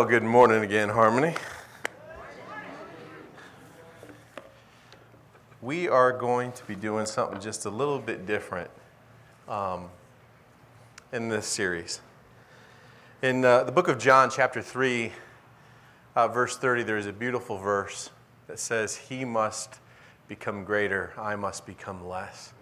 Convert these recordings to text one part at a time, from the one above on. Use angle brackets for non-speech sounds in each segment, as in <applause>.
Well, good morning again, Harmony. We are going to be doing something just a little bit different um, in this series. In uh, the book of John, chapter 3, uh, verse 30, there is a beautiful verse that says, He must become greater, I must become less.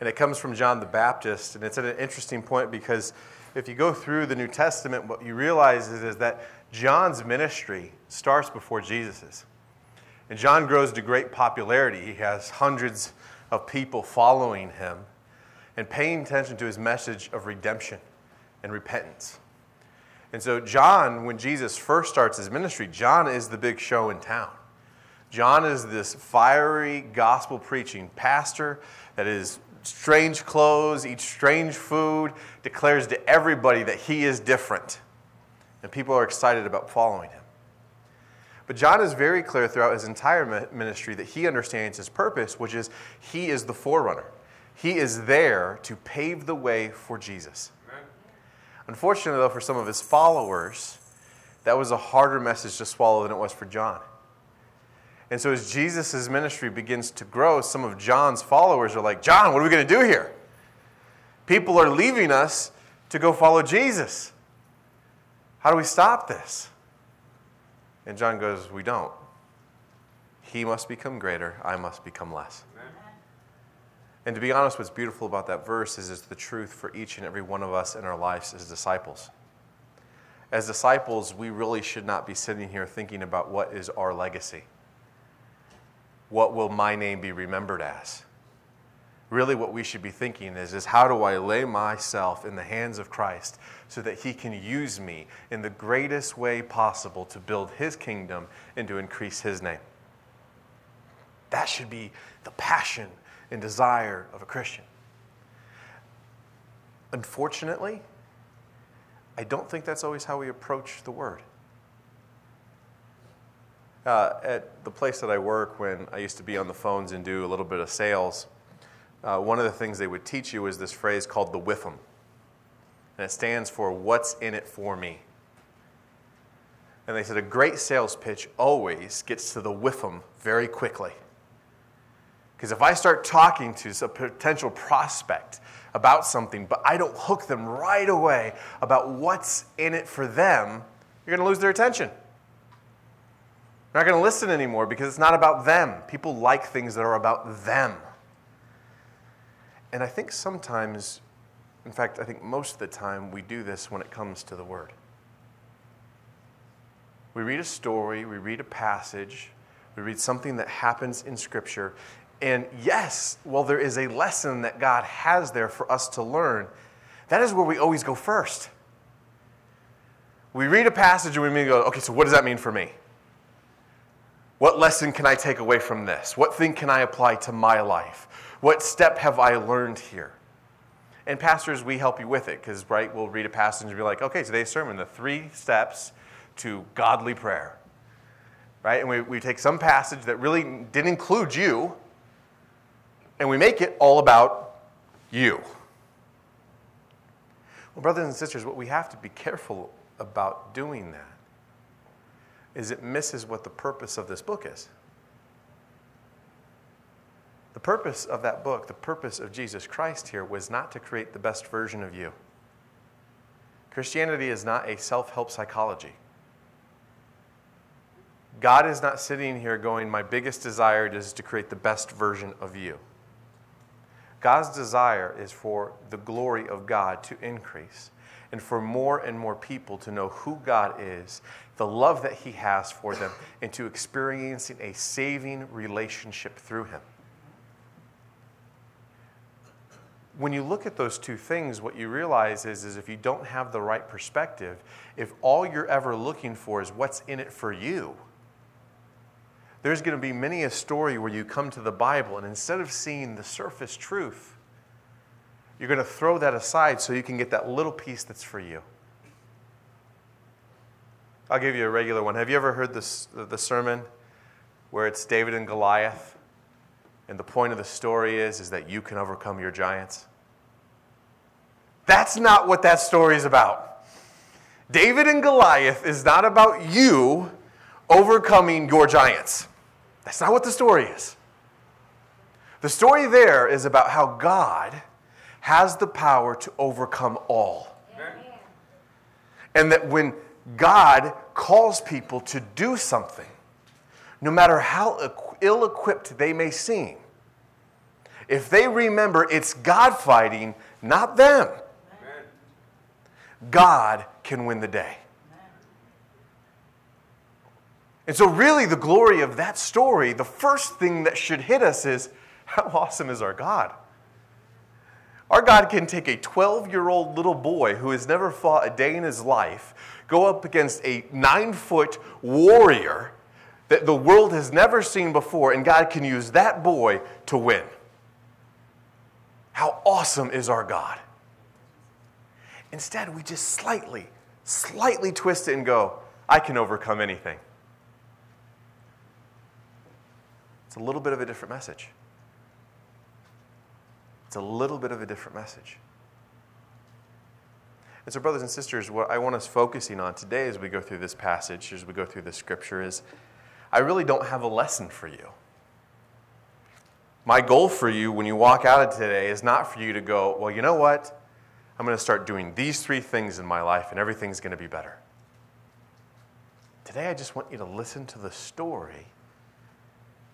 And it comes from John the Baptist, and it's at an interesting point because if you go through the New Testament, what you realize is, is that John's ministry starts before Jesus's. And John grows to great popularity. He has hundreds of people following him and paying attention to his message of redemption and repentance. And so, John, when Jesus first starts his ministry, John is the big show in town. John is this fiery gospel preaching pastor that is strange clothes, eats strange food, declares to everybody that he is different. And people are excited about following him. But John is very clear throughout his entire ministry that he understands his purpose, which is he is the forerunner. He is there to pave the way for Jesus. Amen. Unfortunately, though, for some of his followers, that was a harder message to swallow than it was for John. And so, as Jesus' ministry begins to grow, some of John's followers are like, John, what are we going to do here? People are leaving us to go follow Jesus. How do we stop this? And John goes, We don't. He must become greater, I must become less. Amen. And to be honest, what's beautiful about that verse is it's the truth for each and every one of us in our lives as disciples. As disciples, we really should not be sitting here thinking about what is our legacy what will my name be remembered as? Really, what we should be thinking is, is how do I lay myself in the hands of Christ so that He can use me in the greatest way possible to build His kingdom and to increase His name? That should be the passion and desire of a Christian. Unfortunately, I don't think that's always how we approach the Word. Uh, at the place that I work, when I used to be on the phones and do a little bit of sales, uh, one of the things they would teach you is this phrase called the WIFM. And it stands for What's in it for me? And they said a great sales pitch always gets to the WIFM very quickly. Because if I start talking to a potential prospect about something, but I don't hook them right away about what's in it for them, you're going to lose their attention. They're not going to listen anymore because it's not about them. People like things that are about them. And I think sometimes, in fact, I think most of the time, we do this when it comes to the Word. We read a story, we read a passage, we read something that happens in Scripture, and yes, well, there is a lesson that God has there for us to learn. That is where we always go first. We read a passage and we go, okay, so what does that mean for me? What lesson can I take away from this? What thing can I apply to my life? What step have I learned here? And pastors, we help you with it because, right, we'll read a passage and be like, okay, today's sermon, the three steps to godly prayer. Right? And we, we take some passage that really didn't include you and we make it all about you. Well, brothers and sisters, what we have to be careful about doing that is it misses what the purpose of this book is. The purpose of that book, the purpose of Jesus Christ here, was not to create the best version of you. Christianity is not a self help psychology. God is not sitting here going, My biggest desire is to create the best version of you. God's desire is for the glory of God to increase and for more and more people to know who God is, the love that He has for them, and to experiencing a saving relationship through Him. When you look at those two things, what you realize is, is if you don't have the right perspective, if all you're ever looking for is what's in it for you, there's going to be many a story where you come to the Bible and instead of seeing the surface truth, you're going to throw that aside so you can get that little piece that's for you. I'll give you a regular one. Have you ever heard this, the sermon where it's David and Goliath? And the point of the story is, is that you can overcome your giants? That's not what that story is about. David and Goliath is not about you overcoming your giants. That's not what the story is. The story there is about how God has the power to overcome all. And that when God calls people to do something, no matter how ill equipped they may seem, if they remember it's God fighting, not them, God can win the day. And so, really, the glory of that story, the first thing that should hit us is <laughs> how awesome is our God? Our God can take a 12 year old little boy who has never fought a day in his life, go up against a nine foot warrior that the world has never seen before, and God can use that boy to win. How awesome is our God? Instead, we just slightly, slightly twist it and go, I can overcome anything. It's a little bit of a different message. It's a little bit of a different message. And so, brothers and sisters, what I want us focusing on today as we go through this passage, as we go through this scripture, is I really don't have a lesson for you. My goal for you when you walk out of today is not for you to go, well, you know what? I'm going to start doing these three things in my life and everything's going to be better. Today, I just want you to listen to the story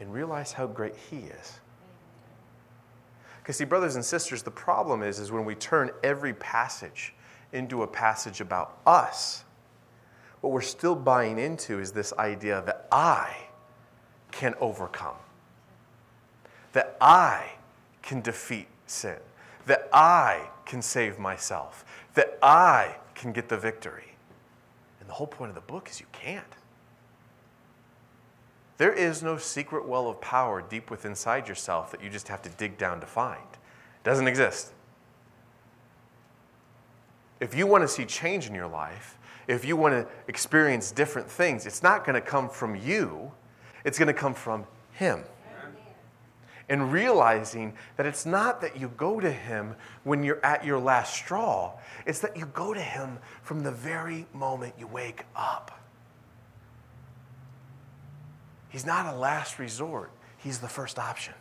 and realize how great He is. Because, see, brothers and sisters, the problem is, is when we turn every passage into a passage about us, what we're still buying into is this idea that I can overcome, that I can defeat sin, that I can save myself, that I can get the victory. And the whole point of the book is you can't. There is no secret well of power deep within inside yourself that you just have to dig down to find. It doesn't exist. If you want to see change in your life, if you want to experience different things, it's not going to come from you, it's going to come from Him. And realizing that it's not that you go to Him when you're at your last straw, it's that you go to Him from the very moment you wake up. He's not a last resort, He's the first option.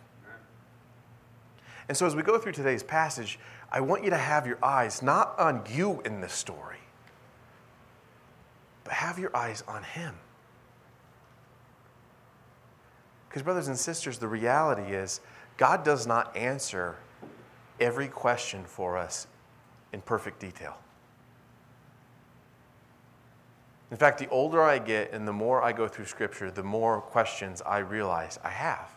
And so, as we go through today's passage, I want you to have your eyes not on you in this story, but have your eyes on Him. Because, brothers and sisters, the reality is God does not answer every question for us in perfect detail. In fact, the older I get and the more I go through Scripture, the more questions I realize I have.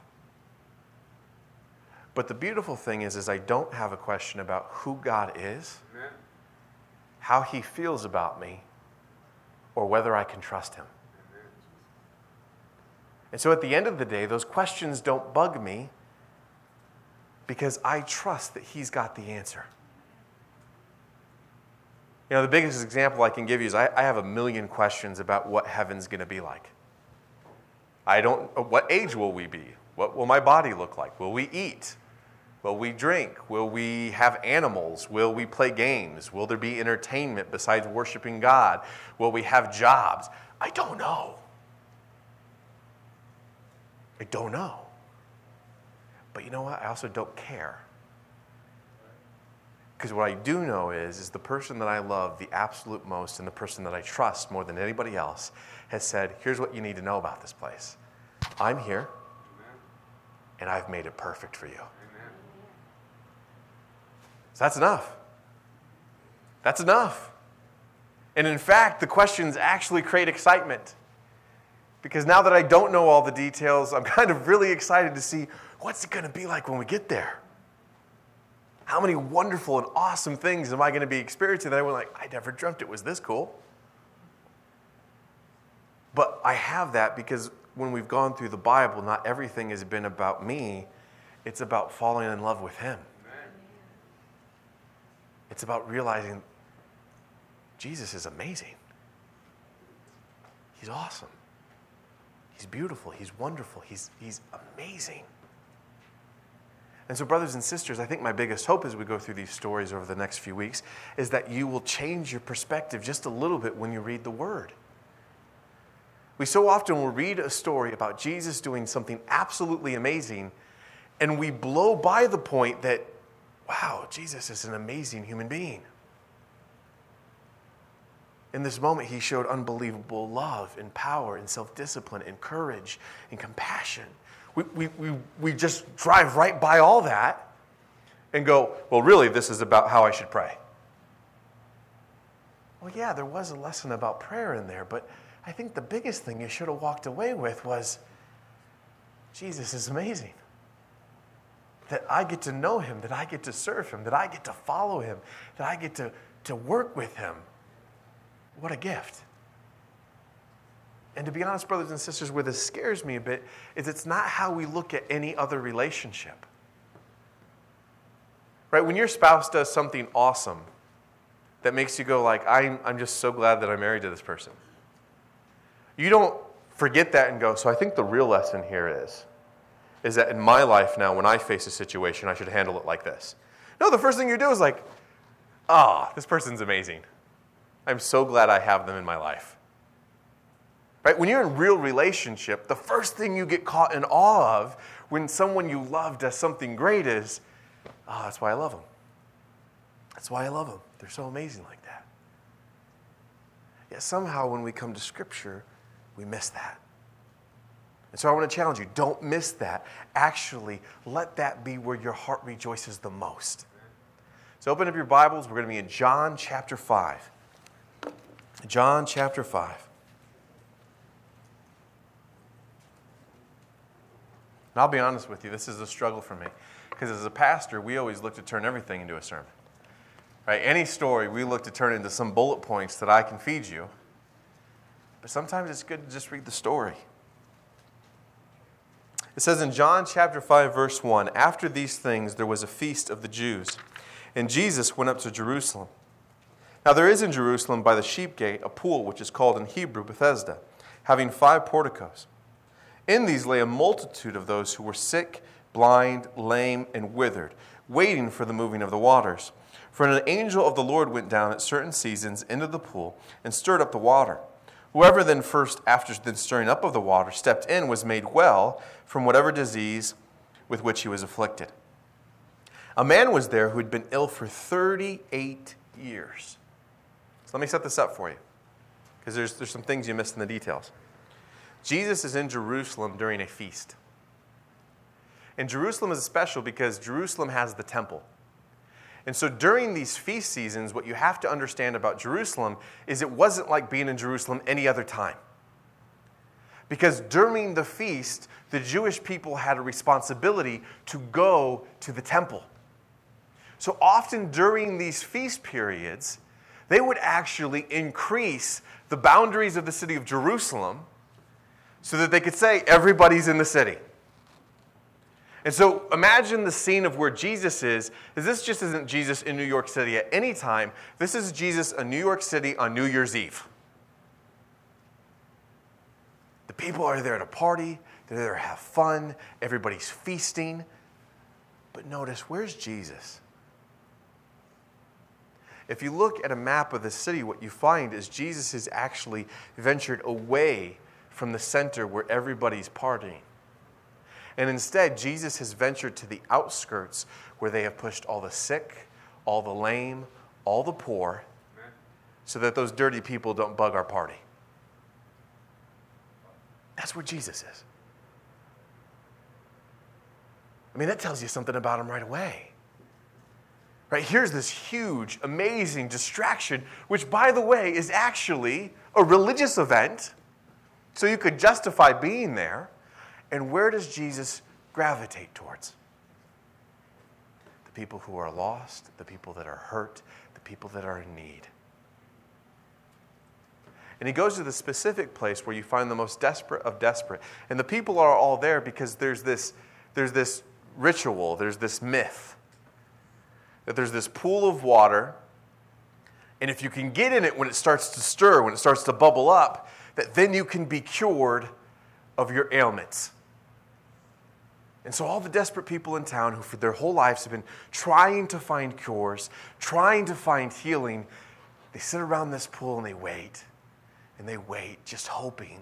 But the beautiful thing is, is I don't have a question about who God is, Amen. how He feels about me, or whether I can trust Him. Amen. And so at the end of the day, those questions don't bug me because I trust that He's got the answer. You know, the biggest example I can give you is I, I have a million questions about what heaven's going to be like. I don't, what age will we be? What will my body look like? Will we eat? Will we drink? Will we have animals? Will we play games? Will there be entertainment besides worshiping God? Will we have jobs? I don't know. I don't know. But you know what? I also don't care. Because what I do know is, is the person that I love the absolute most and the person that I trust more than anybody else has said, here's what you need to know about this place. I'm here, and I've made it perfect for you. So that's enough. That's enough. And in fact, the questions actually create excitement. Because now that I don't know all the details, I'm <laughs> kind of really excited to see what's it going to be like when we get there. How many wonderful and awesome things am I going to be experiencing that I went like, I never dreamt it was this cool. But I have that because when we've gone through the Bible, not everything has been about me. It's about falling in love with Him. Amen. It's about realizing Jesus is amazing. He's awesome. He's beautiful. He's wonderful. He's, he's amazing. And so, brothers and sisters, I think my biggest hope as we go through these stories over the next few weeks is that you will change your perspective just a little bit when you read the Word. We so often will read a story about Jesus doing something absolutely amazing, and we blow by the point that, wow, Jesus is an amazing human being. In this moment, he showed unbelievable love and power and self discipline and courage and compassion. We, we, we, we just drive right by all that and go, well, really, this is about how I should pray. Well, yeah, there was a lesson about prayer in there, but I think the biggest thing you should have walked away with was Jesus is amazing. That I get to know him, that I get to serve him, that I get to follow him, that I get to, to work with him. What a gift. And to be honest, brothers and sisters, where this scares me a bit is it's not how we look at any other relationship. Right? When your spouse does something awesome that makes you go like, I'm, I'm just so glad that I'm married to this person. You don't forget that and go, so I think the real lesson here is, is that in my life now, when I face a situation, I should handle it like this. No, the first thing you do is like, ah, oh, this person's amazing. I'm so glad I have them in my life. Right? When you're in real relationship, the first thing you get caught in awe of when someone you love does something great is, oh, that's why I love them. That's why I love them. They're so amazing like that. Yet somehow when we come to Scripture, we miss that. And so I want to challenge you don't miss that. Actually, let that be where your heart rejoices the most. So open up your Bibles. We're going to be in John chapter 5. John chapter 5. And I'll be honest with you, this is a struggle for me. Because as a pastor, we always look to turn everything into a sermon. Right? Any story, we look to turn into some bullet points that I can feed you. But sometimes it's good to just read the story. It says in John chapter 5, verse 1 After these things, there was a feast of the Jews, and Jesus went up to Jerusalem. Now there is in Jerusalem by the sheep gate a pool which is called in Hebrew Bethesda, having five porticos. In these lay a multitude of those who were sick, blind, lame, and withered, waiting for the moving of the waters. For an angel of the Lord went down at certain seasons into the pool and stirred up the water. Whoever then first, after the stirring up of the water, stepped in was made well from whatever disease with which he was afflicted. A man was there who had been ill for 38 years. So let me set this up for you, because there's, there's some things you missed in the details. Jesus is in Jerusalem during a feast. And Jerusalem is special because Jerusalem has the temple. And so during these feast seasons, what you have to understand about Jerusalem is it wasn't like being in Jerusalem any other time. Because during the feast, the Jewish people had a responsibility to go to the temple. So often during these feast periods, they would actually increase the boundaries of the city of Jerusalem so that they could say, everybody's in the city. And so imagine the scene of where Jesus is. Is this just isn't Jesus in New York City at any time? This is Jesus in New York City on New Year's Eve. The people are there to party, they're there to have fun, everybody's feasting. But notice, where's Jesus? If you look at a map of the city, what you find is Jesus has actually ventured away from the center where everybody's partying. And instead, Jesus has ventured to the outskirts where they have pushed all the sick, all the lame, all the poor, so that those dirty people don't bug our party. That's where Jesus is. I mean, that tells you something about him right away. Right? Here's this huge, amazing distraction, which, by the way, is actually a religious event. So you could justify being there. And where does Jesus gravitate towards? The people who are lost, the people that are hurt, the people that are in need. And he goes to the specific place where you find the most desperate of desperate. And the people are all there because there's this, there's this ritual, there's this myth that there's this pool of water. And if you can get in it when it starts to stir, when it starts to bubble up, that then you can be cured of your ailments. And so, all the desperate people in town who, for their whole lives, have been trying to find cures, trying to find healing, they sit around this pool and they wait. And they wait, just hoping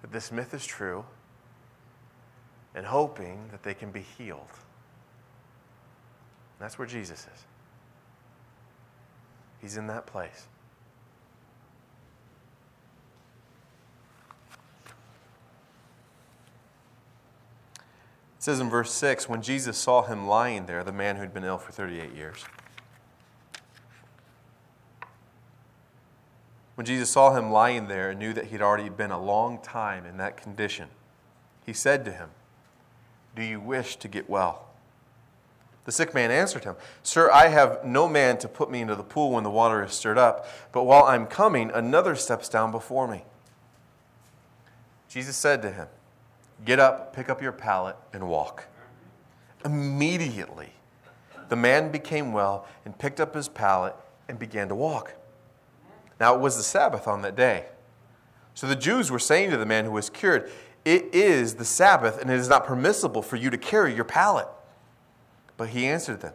that this myth is true and hoping that they can be healed. And that's where Jesus is. He's in that place. It says in verse 6 when Jesus saw him lying there, the man who'd been ill for 38 years. When Jesus saw him lying there and knew that he'd already been a long time in that condition, he said to him, Do you wish to get well? The sick man answered him, Sir, I have no man to put me into the pool when the water is stirred up, but while I'm coming, another steps down before me. Jesus said to him, Get up, pick up your pallet, and walk. Immediately, the man became well and picked up his pallet and began to walk. Now, it was the Sabbath on that day. So the Jews were saying to the man who was cured, It is the Sabbath, and it is not permissible for you to carry your pallet. But he answered them,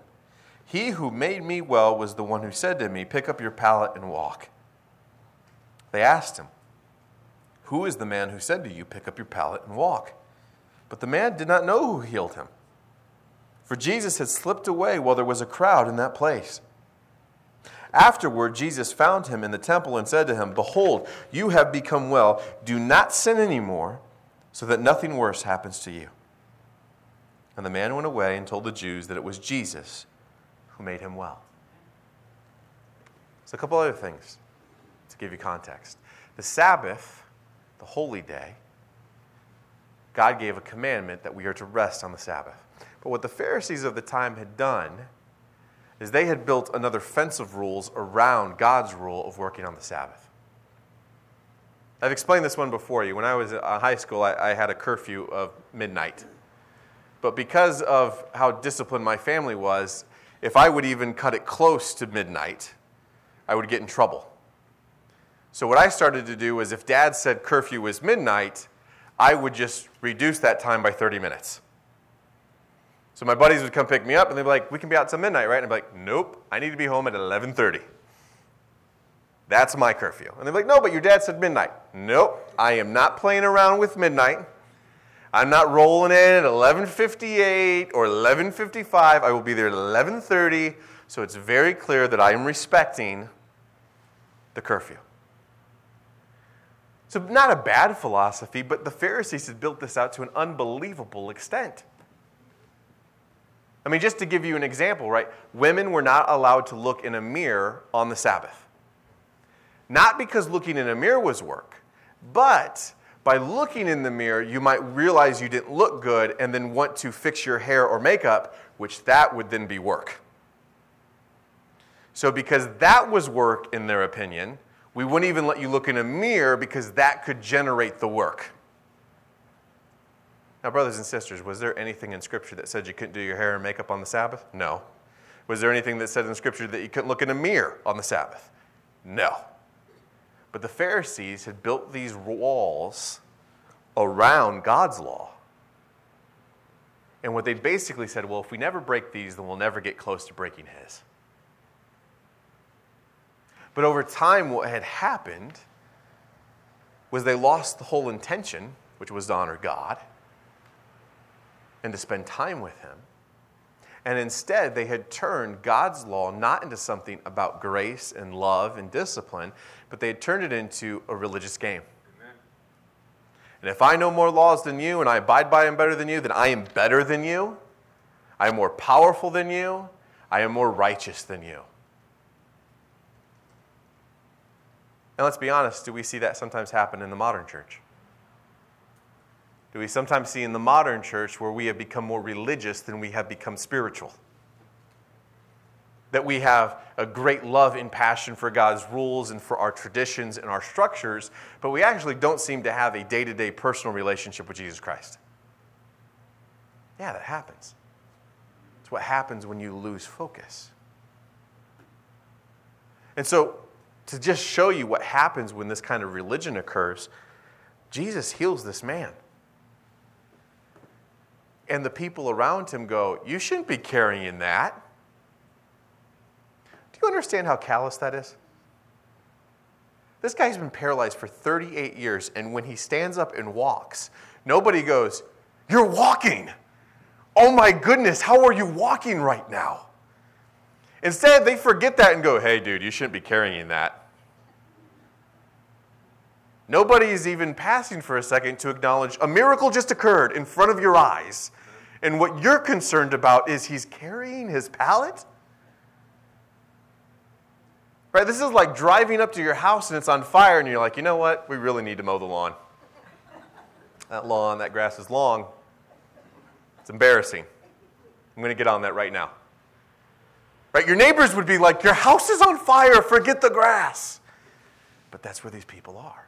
He who made me well was the one who said to me, Pick up your pallet and walk. They asked him, Who is the man who said to you, Pick up your pallet and walk? But the man did not know who healed him. For Jesus had slipped away while there was a crowd in that place. Afterward, Jesus found him in the temple and said to him, Behold, you have become well. Do not sin anymore, so that nothing worse happens to you. And the man went away and told the Jews that it was Jesus who made him well. So, a couple other things to give you context. The Sabbath, the holy day, God gave a commandment that we are to rest on the Sabbath. But what the Pharisees of the time had done is they had built another fence of rules around God's rule of working on the Sabbath. I've explained this one before you. When I was in uh, high school, I, I had a curfew of midnight. But because of how disciplined my family was, if I would even cut it close to midnight, I would get in trouble. So, what I started to do was if dad said curfew was midnight, I would just reduce that time by 30 minutes. So my buddies would come pick me up and they'd be like, we can be out till midnight, right? And I'd be like, nope, I need to be home at 11.30. That's my curfew. And they'd be like, no, but your dad said midnight. Nope, I am not playing around with midnight. I'm not rolling in at 11.58 or 11.55. I will be there at 11.30. So it's very clear that I am respecting the curfew. So, not a bad philosophy, but the Pharisees had built this out to an unbelievable extent. I mean, just to give you an example, right? Women were not allowed to look in a mirror on the Sabbath. Not because looking in a mirror was work, but by looking in the mirror, you might realize you didn't look good and then want to fix your hair or makeup, which that would then be work. So, because that was work in their opinion, we wouldn't even let you look in a mirror because that could generate the work. Now, brothers and sisters, was there anything in Scripture that said you couldn't do your hair and makeup on the Sabbath? No. Was there anything that said in Scripture that you couldn't look in a mirror on the Sabbath? No. But the Pharisees had built these walls around God's law. And what they basically said, well, if we never break these, then we'll never get close to breaking His. But over time, what had happened was they lost the whole intention, which was to honor God and to spend time with Him. And instead, they had turned God's law not into something about grace and love and discipline, but they had turned it into a religious game. Amen. And if I know more laws than you and I abide by them better than you, then I am better than you. I am more powerful than you. I am more righteous than you. And let's be honest, do we see that sometimes happen in the modern church? Do we sometimes see in the modern church where we have become more religious than we have become spiritual? That we have a great love and passion for God's rules and for our traditions and our structures, but we actually don't seem to have a day to day personal relationship with Jesus Christ. Yeah, that happens. It's what happens when you lose focus. And so, to just show you what happens when this kind of religion occurs, Jesus heals this man. And the people around him go, You shouldn't be carrying that. Do you understand how callous that is? This guy's been paralyzed for 38 years, and when he stands up and walks, nobody goes, You're walking. Oh my goodness, how are you walking right now? Instead, they forget that and go, Hey, dude, you shouldn't be carrying that. Nobody is even passing for a second to acknowledge a miracle just occurred in front of your eyes. And what you're concerned about is he's carrying his pallet? Right? This is like driving up to your house and it's on fire, and you're like, you know what? We really need to mow the lawn. That lawn, that grass is long. It's embarrassing. I'm going to get on that right now. Right? Your neighbors would be like, Your house is on fire, forget the grass. But that's where these people are.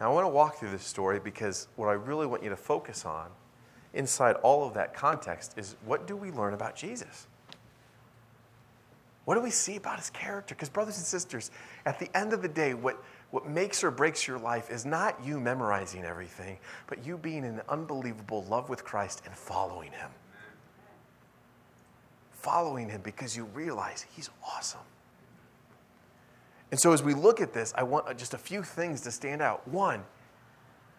Now, I want to walk through this story because what I really want you to focus on inside all of that context is what do we learn about Jesus? What do we see about his character? Because, brothers and sisters, at the end of the day, what, what makes or breaks your life is not you memorizing everything, but you being in unbelievable love with Christ and following him. Following him because you realize he's awesome. And so, as we look at this, I want just a few things to stand out. One,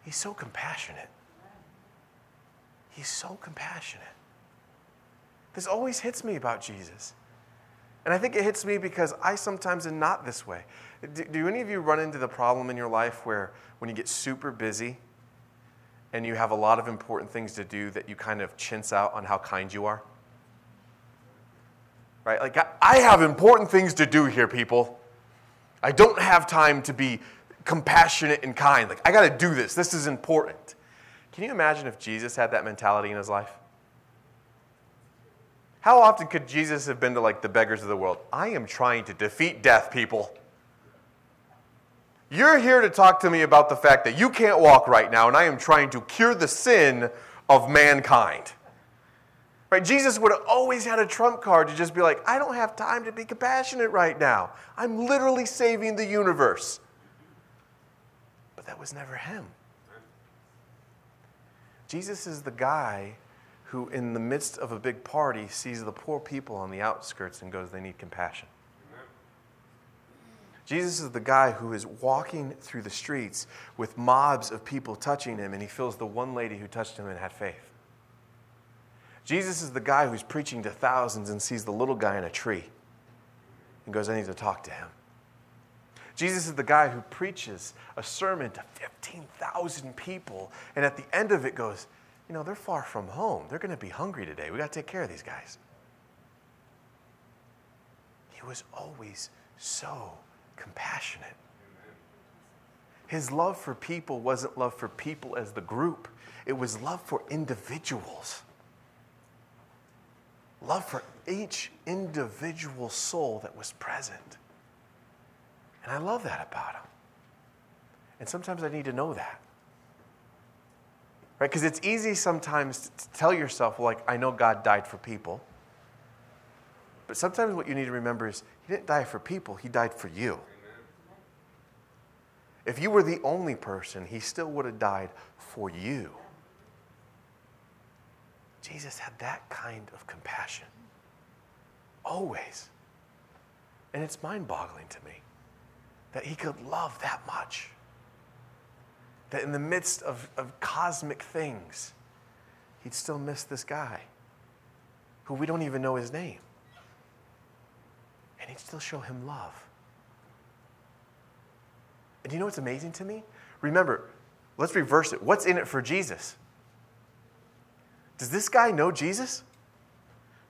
he's so compassionate. He's so compassionate. This always hits me about Jesus. And I think it hits me because I sometimes am not this way. Do, do, any of you run into the problem in your life where when you get super busy and you have a lot of important things to do that you kind of chintz out on how kind you are? Right? Like, I have important things to do here, people. I don't have time to be compassionate and kind. Like, I got to do this. This is important. Can you imagine if Jesus had that mentality in his life? How often could Jesus have been to like the beggars of the world? I am trying to defeat death, people. You're here to talk to me about the fact that you can't walk right now, and I am trying to cure the sin of mankind. Right? Jesus would have always had a trump card to just be like, I don't have time to be compassionate right now. I'm literally saving the universe. But that was never him. Jesus is the guy who, in the midst of a big party, sees the poor people on the outskirts and goes, They need compassion. Jesus is the guy who is walking through the streets with mobs of people touching him, and he feels the one lady who touched him and had faith. Jesus is the guy who's preaching to thousands and sees the little guy in a tree and goes, I need to talk to him. Jesus is the guy who preaches a sermon to 15,000 people, and at the end of it goes, You know, they're far from home. They're going to be hungry today. We got to take care of these guys. He was always so compassionate. His love for people wasn't love for people as the group, it was love for individuals love for each individual soul that was present. And I love that about him. And sometimes I need to know that. Right? Because it's easy sometimes to tell yourself, like, I know God died for people. But sometimes what you need to remember is He didn't die for people, He died for you. If you were the only person, He still would have died for you. Jesus had that kind of compassion. Always. And it's mind boggling to me that he could love that much. That in the midst of, of cosmic things, he'd still miss this guy who we don't even know his name. And he'd still show him love. And you know what's amazing to me? Remember, let's reverse it. What's in it for Jesus? Does this guy know Jesus?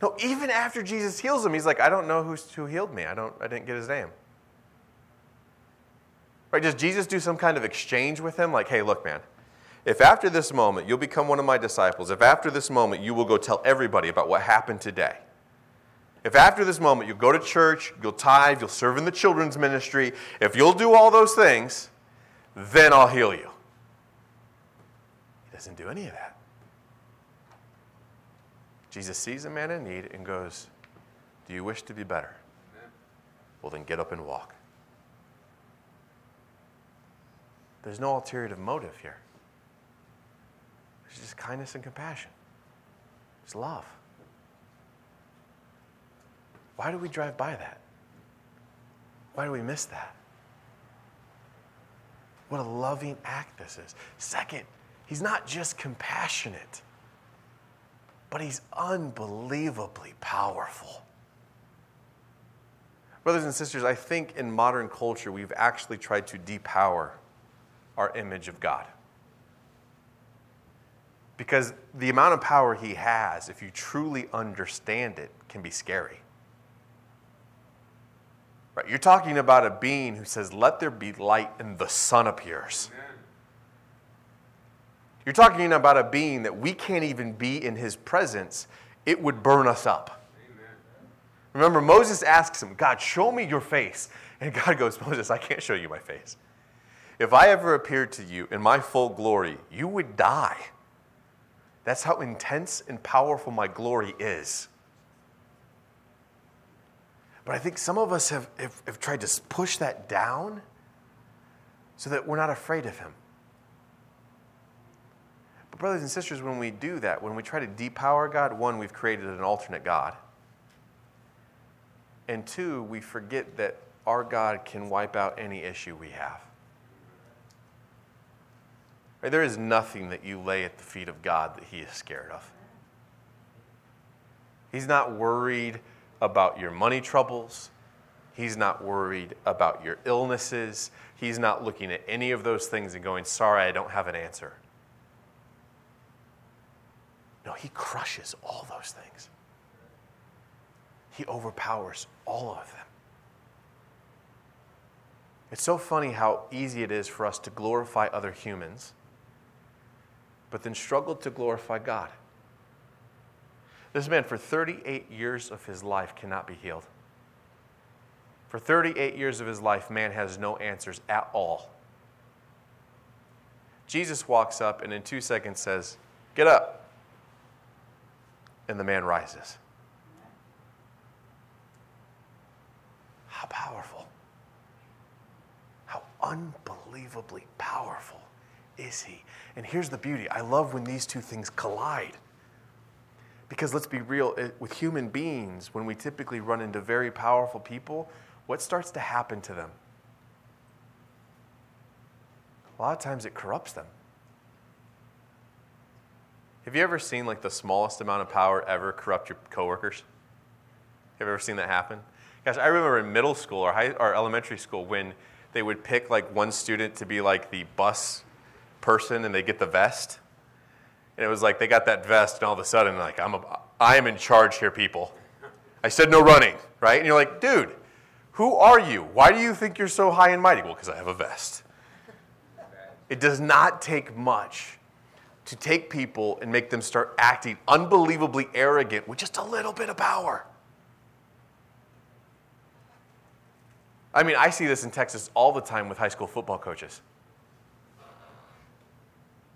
No, even after Jesus heals him, he's like, I don't know who's, who healed me. I, don't, I didn't get his name. Right? Does Jesus do some kind of exchange with him? Like, hey, look, man, if after this moment you'll become one of my disciples, if after this moment you will go tell everybody about what happened today, if after this moment you'll go to church, you'll tithe, you'll serve in the children's ministry, if you'll do all those things, then I'll heal you. He doesn't do any of that. Jesus sees a man in need and goes, Do you wish to be better? Well, then get up and walk. There's no ulterior motive here. It's just kindness and compassion. It's love. Why do we drive by that? Why do we miss that? What a loving act this is. Second, he's not just compassionate, but he's unbelievably powerful. Brothers and sisters, I think in modern culture we've actually tried to depower our image of God. Because the amount of power he has, if you truly understand it, can be scary. Right? You're talking about a being who says, Let there be light, and the sun appears. You're talking about a being that we can't even be in his presence, it would burn us up. Amen. Remember, Moses asks him, God, show me your face. And <laughs> God goes, Moses, I can't show you my face. If I ever appeared to you in my full glory, you would die. That's how intense and powerful my glory is. But I think some of us have, have, have, tried to push that down so that we're not afraid of him. But, brothers and sisters, when we do that, when we try to depower God, one, we've created an alternate God. And two, we forget that our God can wipe out any issue we have. Right? There is nothing that you lay at the feet of God that He is scared of. He's not worried about your money troubles. He's not worried about your illnesses. He's not looking at any of those things and going, Sorry, I don't have an answer. No, He crushes all those things, He overpowers all of them. It's so funny how easy it is for us to glorify other humans but then struggle to glorify God. This man, for 38 years of his life, cannot be healed. For 38 years of his life, man has no answers at all. Jesus walks up and in two seconds says, Get up. And the man rises. How powerful. How unbelievably powerful is he? And here's the beauty I love when these two things collide. Because let's be real, with human beings, when we typically run into very powerful people, what starts to happen to them? A lot of times it corrupts them. Have you ever seen like the smallest amount of power ever corrupt your coworkers? Have you ever seen that happen? Gosh, I remember in middle school or, high, or elementary school when they would pick like one student to be like the bus person and they get the vest. And it was like they got that vest, and all of a sudden, like, I'm a, I am in charge here, people. I said no running, right? And you're like, dude, who are you? Why do you think you're so high and mighty? Well, because I have a vest. It does not take much to take people and make them start acting unbelievably arrogant with just a little bit of power. I mean, I see this in Texas all the time with high school football coaches.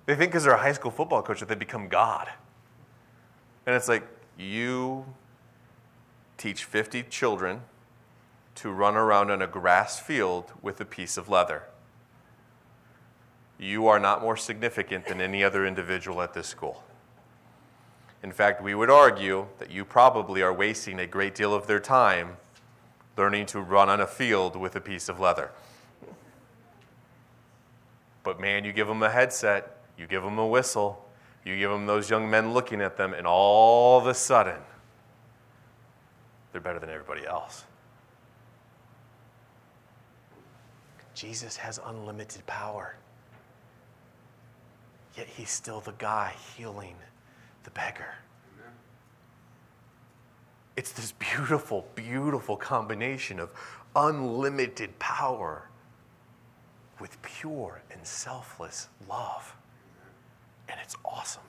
They think because they're a high school football coach that they become God. And it's like, you teach 50 children to run around on a grass field with a piece of leather. You are not more significant than any other individual at this school. In fact, we would argue that you probably are wasting a great deal of their time learning to run on a field with a piece of leather. But man, you give them a headset, you give them a whistle, you give them those young men looking at them, and all of a sudden, they're better than everybody else. Jesus has unlimited power. Yet he's still the guy healing the beggar. Amen. It's this beautiful, beautiful combination of unlimited power with pure and selfless love and it's awesome.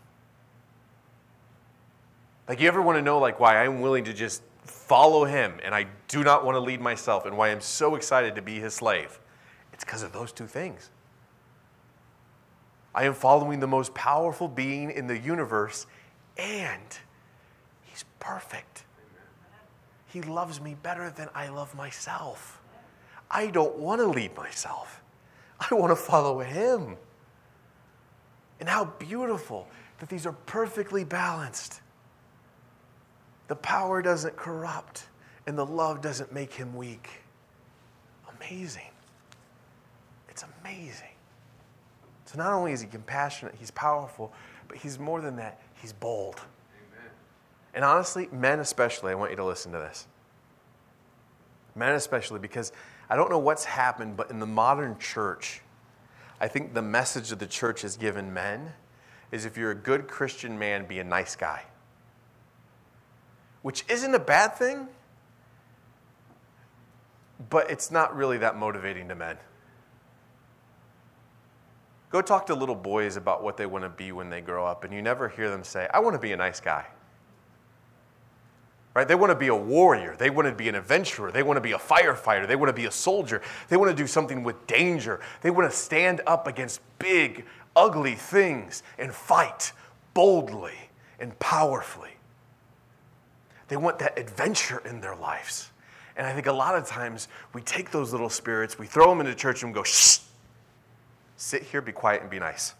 Like, you ever want to know, like, why I'm willing to just follow him and I do not want to lead myself and why I'm so excited to be his slave? It's because of those two things. I am following the most powerful being in the universe and he's perfect. He loves me better than I love myself. I don't want to lead myself. I want to follow him. And how beautiful that these are perfectly balanced. The power doesn't corrupt, and the love doesn't make him weak. Amazing. It's amazing. So not only is he compassionate, he's powerful, but he's more than that, he's bold. Amen. And honestly, men especially, I want you to listen to this. Men especially, because I don't know what's happened, but in the modern church, I think the message of the church has given men is if you're a good Christian man, be a nice guy. Which isn't a bad thing, but it's not really that motivating to men. Go talk to little boys about what they want to be when they grow up, and you never hear them say, I want to be a nice guy. Right? They want to be a warrior. They want to be an adventurer. They want to be a firefighter. They want to be a soldier. They want to do something with danger. They want to stand up against big, ugly things and fight boldly and powerfully. They want that adventure in their lives. And I think a lot of times we take those little spirits, we throw them into church and we go, shh, sit here, be quiet, and be nice.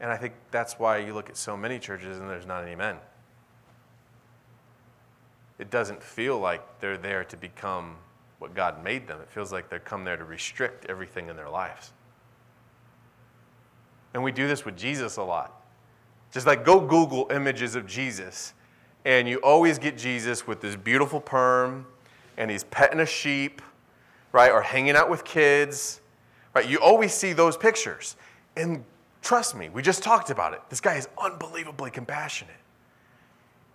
And I think that's why you look at so many churches and there's not any men. It doesn't feel like they're there to become what God made them. It feels like they're come there to restrict everything in their lives. And we do this with Jesus a lot. Just like go Google images of Jesus, and you always get Jesus with this beautiful perm, and he's petting a sheep, right? Or hanging out with kids, right? You always see those pictures. And trust me, we just talked about it. This guy is unbelievably compassionate.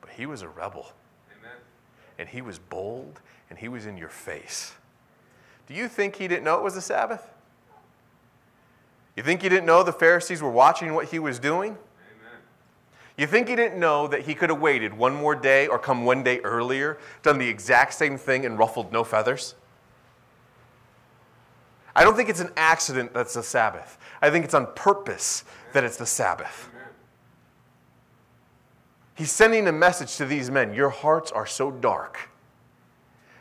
But he was a rebel. Amen. And he was bold and he was in your face. Do you think he didn't know it was the Sabbath? You think he didn't know the Pharisees were watching what he was doing? Amen. You think he didn't know that he could have waited one more day or come one day earlier, done the exact same thing, and ruffled no feathers? I don't think it's an accident that's the Sabbath. I think it's on purpose that it's the Sabbath. He's sending a message to these men Your hearts are so dark.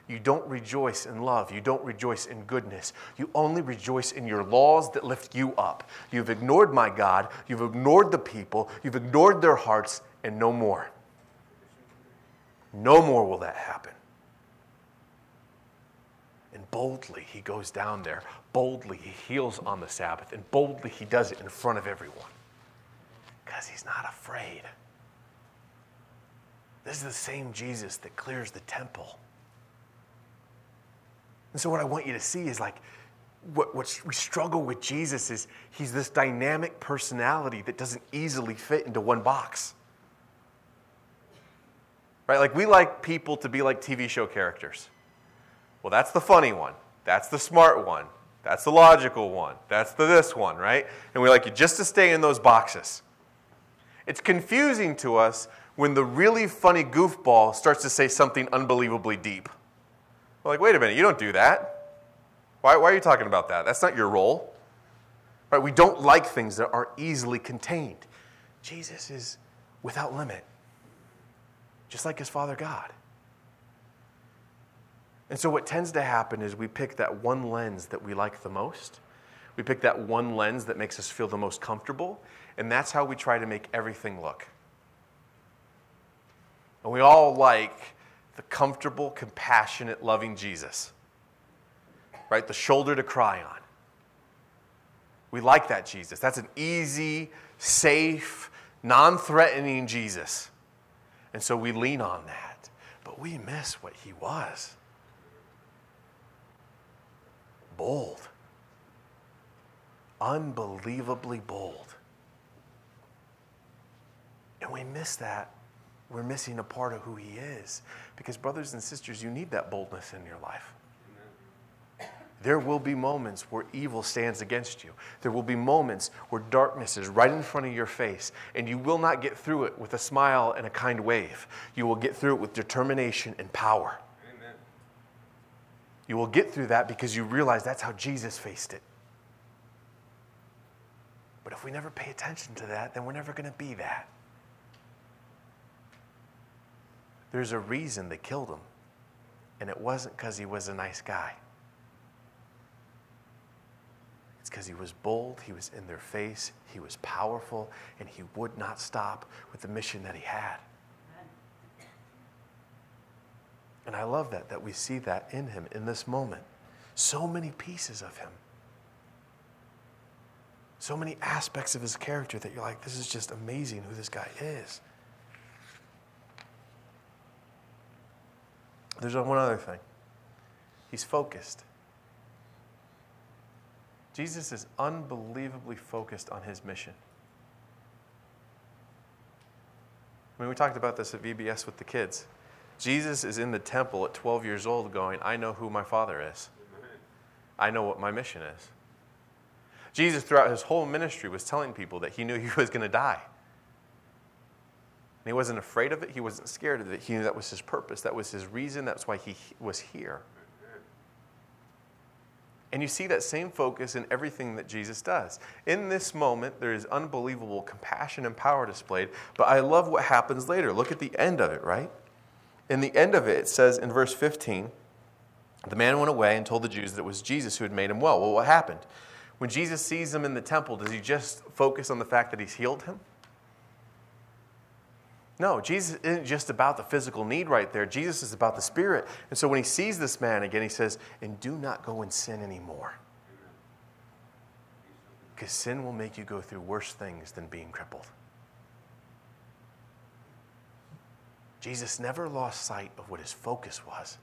You don't rejoice in love. You don't rejoice in goodness. You only rejoice in your laws that lift you up. You've ignored my God. You've ignored the people. You've ignored their hearts, and no more. No more will that happen. Boldly, he goes down there. Boldly, he heals on the Sabbath. And boldly, he does it in front of everyone because he's not afraid. This is the same Jesus that clears the temple. And so, what I want you to see is like, what we struggle with Jesus is he's this dynamic personality that doesn't easily fit into one box. Right? Like, we like people to be like TV show characters. Well, that's the funny one. That's the smart one. That's the logical one. That's the this one, right? And we like you just to stay in those boxes. It's confusing to us when the really funny goofball starts to say something unbelievably deep. We're like, wait a minute, you don't do that. Why, why are you talking about that? That's not your role. Right? We don't like things that are easily contained. Jesus is without limit, just like his Father God. And so, what tends to happen is we pick that one lens that we like the most. We pick that one lens that makes us feel the most comfortable, and that's how we try to make everything look. And we all like the comfortable, compassionate, loving Jesus, right? The shoulder to cry on. We like that Jesus. That's an easy, safe, non threatening Jesus. And so we lean on that. But we miss what he was bold, unbelievably bold. And we miss that. We're missing a part of who he is. Because, brothers and sisters, you need that boldness in your life. There will be moments where evil stands against you. There will be moments where darkness is right in front of your face, and you will not get through it with a smile and a kind wave. You will get through it with determination and power. You will get through that because you realize that's how Jesus faced it. But if we never pay attention to that, then we're never going to be that. There's a reason they killed him, and it wasn't because he was a nice guy. It's because he was bold, he was in their face, he was powerful, and he would not stop with the mission that he had. And I love that, that we see that in him in this moment. So many pieces of him. So many aspects of his character that you're like, this is just amazing who this guy is. There's one other thing. He's focused. Jesus is unbelievably focused on his mission. I mean, we talked about this at VBS with the kids. Jesus is in the temple at 12 years old going, I know who my Father is. I know what my mission is. Jesus, throughout his whole ministry, was telling people that he knew he <laughs> was going to die. And he wasn't afraid of it, he wasn't scared of it. He knew that was his purpose, that was his reason, that's why he was here. And you see that same focus in everything that Jesus does. In this moment, there is unbelievable compassion and power displayed, but I love what happens later. Look at the end of it, right? In the end of it, it says in verse 15, the man went away and told the Jews that it was Jesus who had made him well. Well, what happened? When Jesus sees him in the temple, does he just focus on the fact that he's healed him? No, Jesus isn't just about the physical need right there. Jesus is about the spirit. And so when he sees this man again, he says, And do not go and sin anymore. Because sin will make you go through worse things than being crippled. Jesus never lost sight of what his focus was,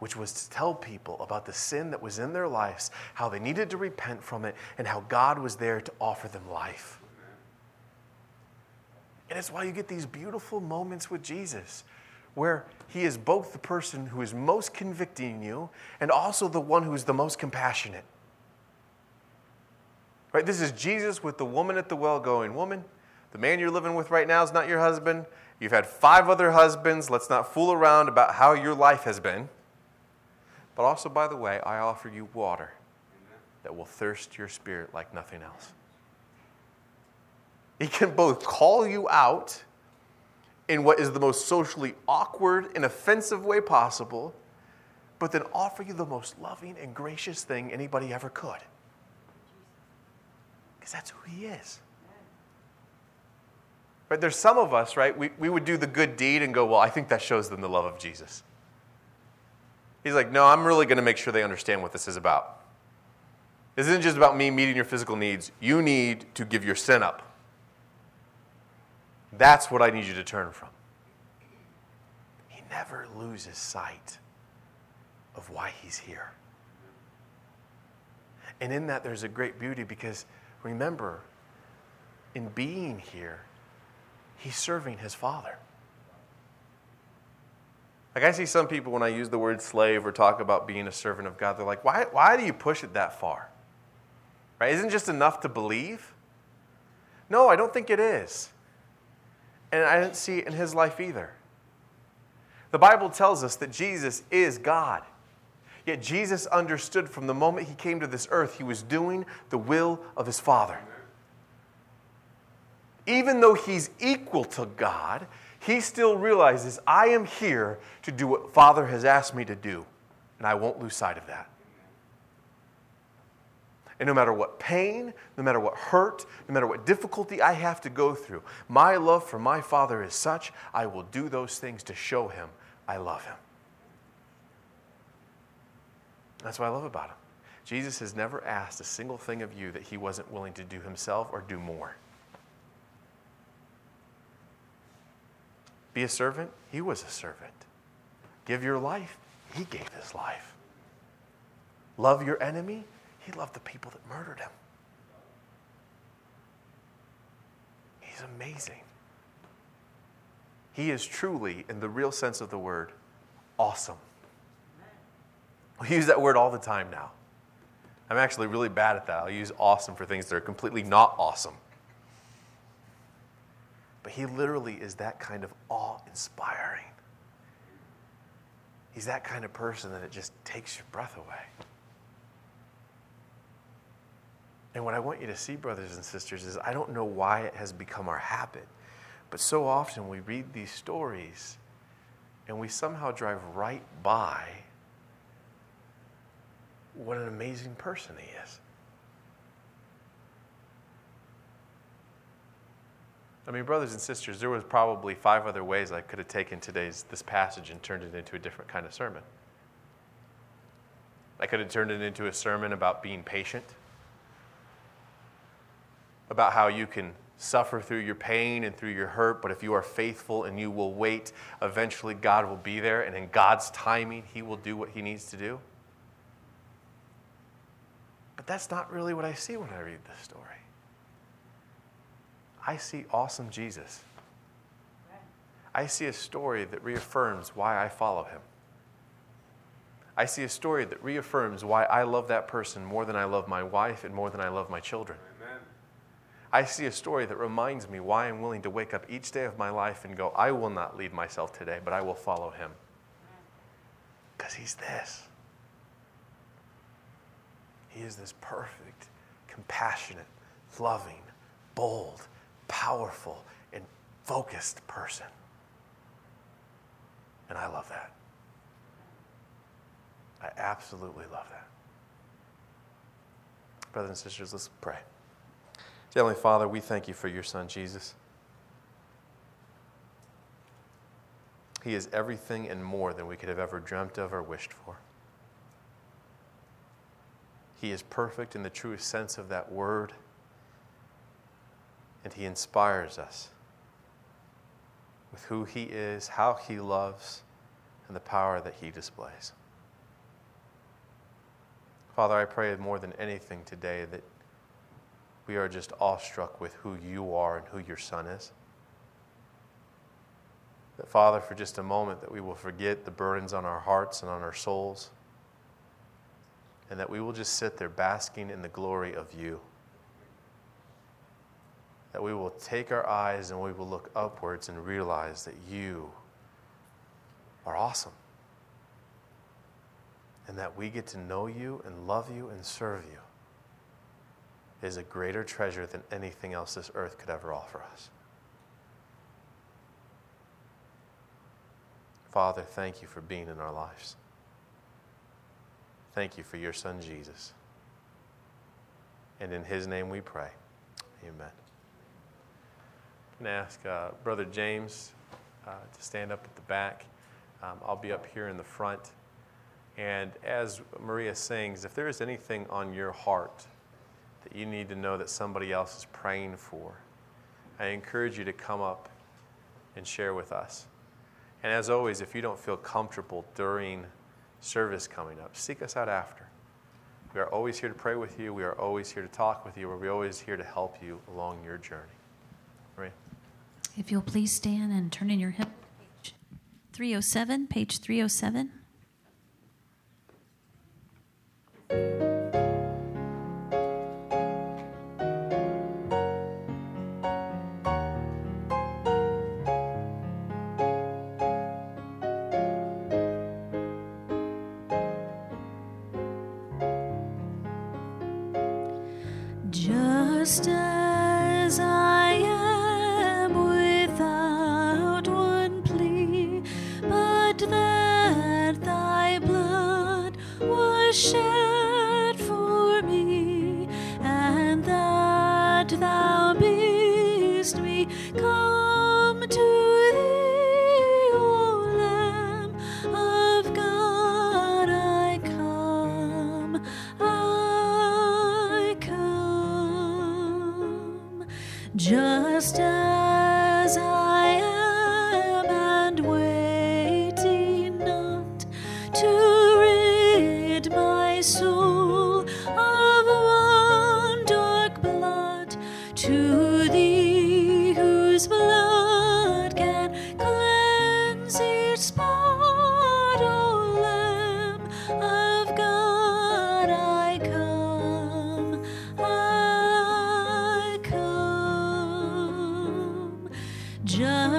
which was to tell people about the sin that was in their lives, how they needed to repent from it, and how God was there to offer them life. And it's why you get these beautiful moments with Jesus where he is both the person who is most convicting you and also the one who is the most compassionate. Right? This is Jesus with the woman at the well going, Woman, the man you're living with right now is not your husband. You've had five other husbands. Let's not fool around about how your life has been. But also, by the way, I offer you water that will thirst your spirit like nothing else. He can both call you out in what is the most socially awkward and offensive way possible, but then offer you the most loving and gracious thing anybody ever could. Because that's who he is. Right? There's some of us, right? We, we would do the good deed and go, well, I think that shows them the love of Jesus. He's like, no, I'm really going to make sure they understand what this is about. This isn't just about me meeting your physical needs. You need to give your sin up. That's what I need you to turn from. He never loses sight of why he's here. And in that, there's a great beauty because remember, in being here, he's serving his father. Like I see some people when I use the word slave or talk about being a servant of God, they're like, why, why do you push it that far? Right? Isn't just enough to believe? No, I don't think it is. And I didn't see it in his life either. The Bible tells us that Jesus is God. Yet Jesus understood from the moment he came to this earth, he was doing the will of his Father. Even though he's equal to God, he still realizes, I am here to do what Father has asked me to do, and I won't lose sight of that. And no matter what pain, no matter what hurt, no matter what difficulty I have to go through, my love for my Father is such, I will do those things to show him I love him. That's what I love about him. Jesus has never asked a single thing of you that he wasn't willing to do himself or do more. Be a servant? He was a servant. Give your life? He gave his life. Love your enemy? He loved the people that murdered him. He's amazing. He is truly, in the real sense of the word, awesome. We use that word all the time now. I'm actually really bad at that. I'll use awesome for things that are completely not awesome. But he literally is that kind of awe inspiring. He's that kind of person that it just takes your breath away. And what I want you to see, brothers and sisters, is I don't know why it has become our habit, but so often we read these stories and we somehow drive right by what an amazing person he is. I mean, brothers and sisters, there was probably five other ways I could have taken today's this passage and turned it into a different kind of sermon. I could have turned it into a sermon about being patient, about how you can suffer through your pain and through your hurt, but if you are faithful and you will wait, eventually God will be there, and in God's timing, He will do what He needs to do. But that's not really what I see when I read this story. I see awesome Jesus. I see a story that reaffirms why I follow Him. I see a story that reaffirms why I love that person more than I love my wife and more than I love my children. Amen. I see a story that reminds me why I'm willing to wake up each day of my life and go, I will not lead myself today, but I will follow him. Because he's this. He is this perfect, compassionate, loving, bold, powerful, and focused person. And I love that. I absolutely love that. Brothers and sisters, let's pray. Heavenly Father, we thank you for your Son, Jesus. He is everything and more than we could have ever dreamt of or wished for. He is perfect in the truest sense of that word, and He inspires us with who He is, how He loves, and the power that He displays. Father, I pray more than anything today that we are just awestruck with who you are and who your Son is. That, Father, for just a moment, that we will forget the burdens on our hearts and on our souls, and that we will just sit there basking in the glory of you. That we will take our eyes and we will look upwards and realize that you are awesome and that we get to know you and love you and serve you is a greater treasure than anything else this earth could ever offer us. Father, thank you for being in our lives. Thank you for your son, Jesus. And in his name we pray. Amen. I'm going to ask uh, Brother James uh, to stand up at the back. Um, I'll be up here in the front. And as Maria sings, if there is anything on your heart that you need to know that somebody else is praying for, I encourage you to come up and share with us. And as always, if you don't feel comfortable during service coming up, seek us out after. We are always here to pray with you. We are always here to talk with you. We're always here to help you along your journey. Right? If you'll please stand and turn in your hip, page 307, page 307.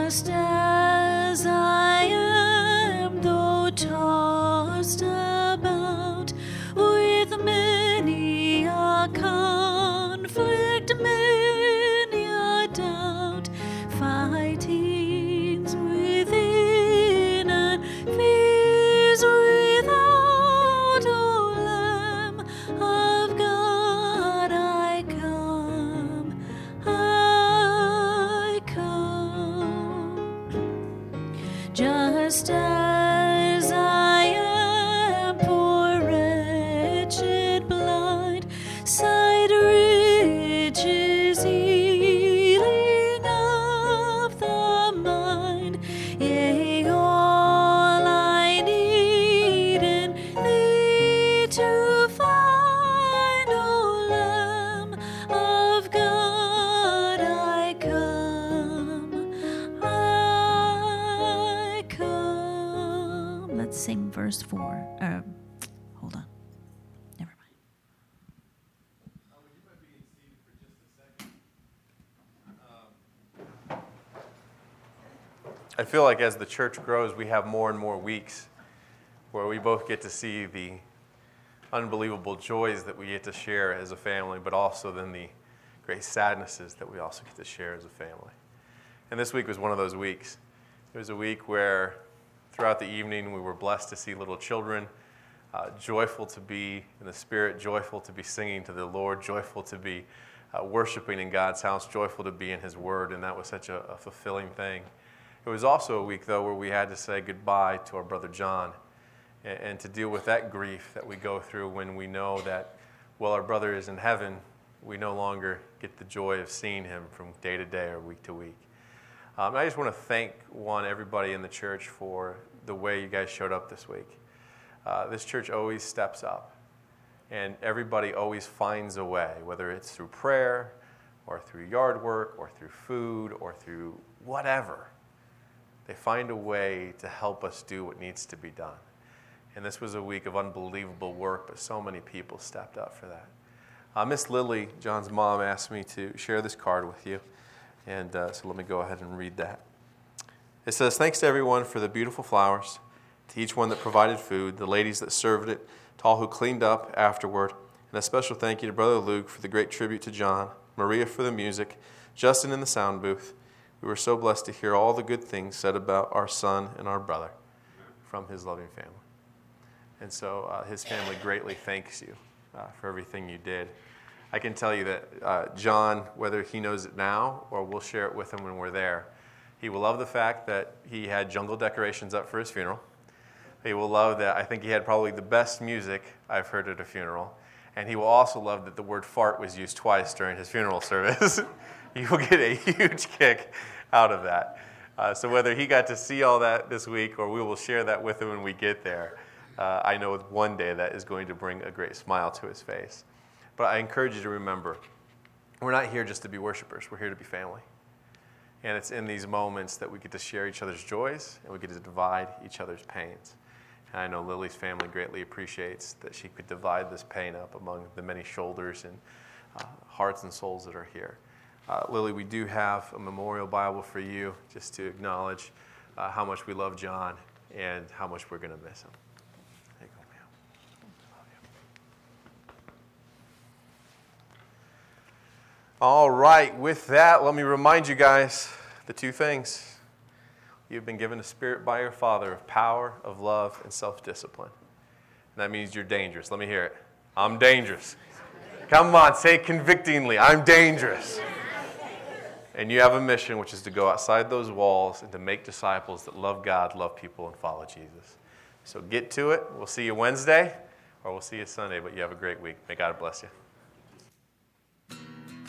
understand. Verse. Uh, hold on. Never mind. I feel like as the church grows, we have more and more weeks where we both get to see the unbelievable joys that we get to share as a family, but also then the great sadnesses that we also get to share as a family. And this week was one of those weeks. It was a week where throughout the evening we were blessed to see little children uh, joyful to be in the Spirit, joyful to be singing to the Lord, joyful to be uh, worshiping in God's house, joyful to be in His Word, and that was such a, a fulfilling thing. It was also a week, though, where we had to say goodbye to our brother John and, and to deal with that grief that we go through when we know that, while our brother is in heaven, we no longer get the joy of seeing him from day to day or week to week. Um, I just want to thank one everybody in the church for the way you guys showed up this week. Uh, this church always steps up, and everybody always finds a way, whether it's through prayer, or through yard work, or through food, or through whatever. They find a way to help us do what needs to be done. And this was a week of unbelievable work, but so many people stepped up for that. Uh, Miss Lily, John's mom, asked me to share this card with you. And uh, so let me go ahead and read that. It says, Thanks to everyone for the beautiful flowers, to each one that provided food, the ladies that served it, to all who cleaned up afterward, and a special thank you to Brother Luke for the great tribute to John, Maria for the music, Justin in the sound booth. We were so blessed to hear all the good things said about our son and our brother from his loving family. And so uh, his family greatly thanks you uh, for everything you did. I can tell you that uh, John, whether he knows it now or we'll share it with him when we're there, he will love the fact that he had jungle decorations up for his funeral. He will love that I think he had probably the best music I've heard at a funeral. And he will also love that the word fart was used twice during his funeral <laughs> service. you will get a huge <laughs> kick out of that. Uh, so, whether he got to see all that this week or we will share that with him when we get there, uh, I know one day that is going to bring a great smile to his face. But I encourage you to remember we're not here just to be worshipers, we're here to be family. And it's in these moments that we get to share each other's joys and we get to divide each other's pains. And I know Lily's family greatly appreciates that she could divide this pain up among the many shoulders and uh, hearts and souls that are here. Uh, Lily, we do have a memorial Bible for you just to acknowledge uh, how much we love John and how much we're going to miss him. There you go, ma'am. Love you. All right, with that, let me remind you guys the two things. You've been given a spirit by your Father of power, of love, and self discipline. And that means you're dangerous. Let me hear it. I'm dangerous. Come on, say convictingly I'm dangerous. And you have a mission, which is to go outside those walls and to make disciples that love God, love people, and follow Jesus. So get to it. We'll see you Wednesday, or we'll see you Sunday, but you have a great week. May God bless you.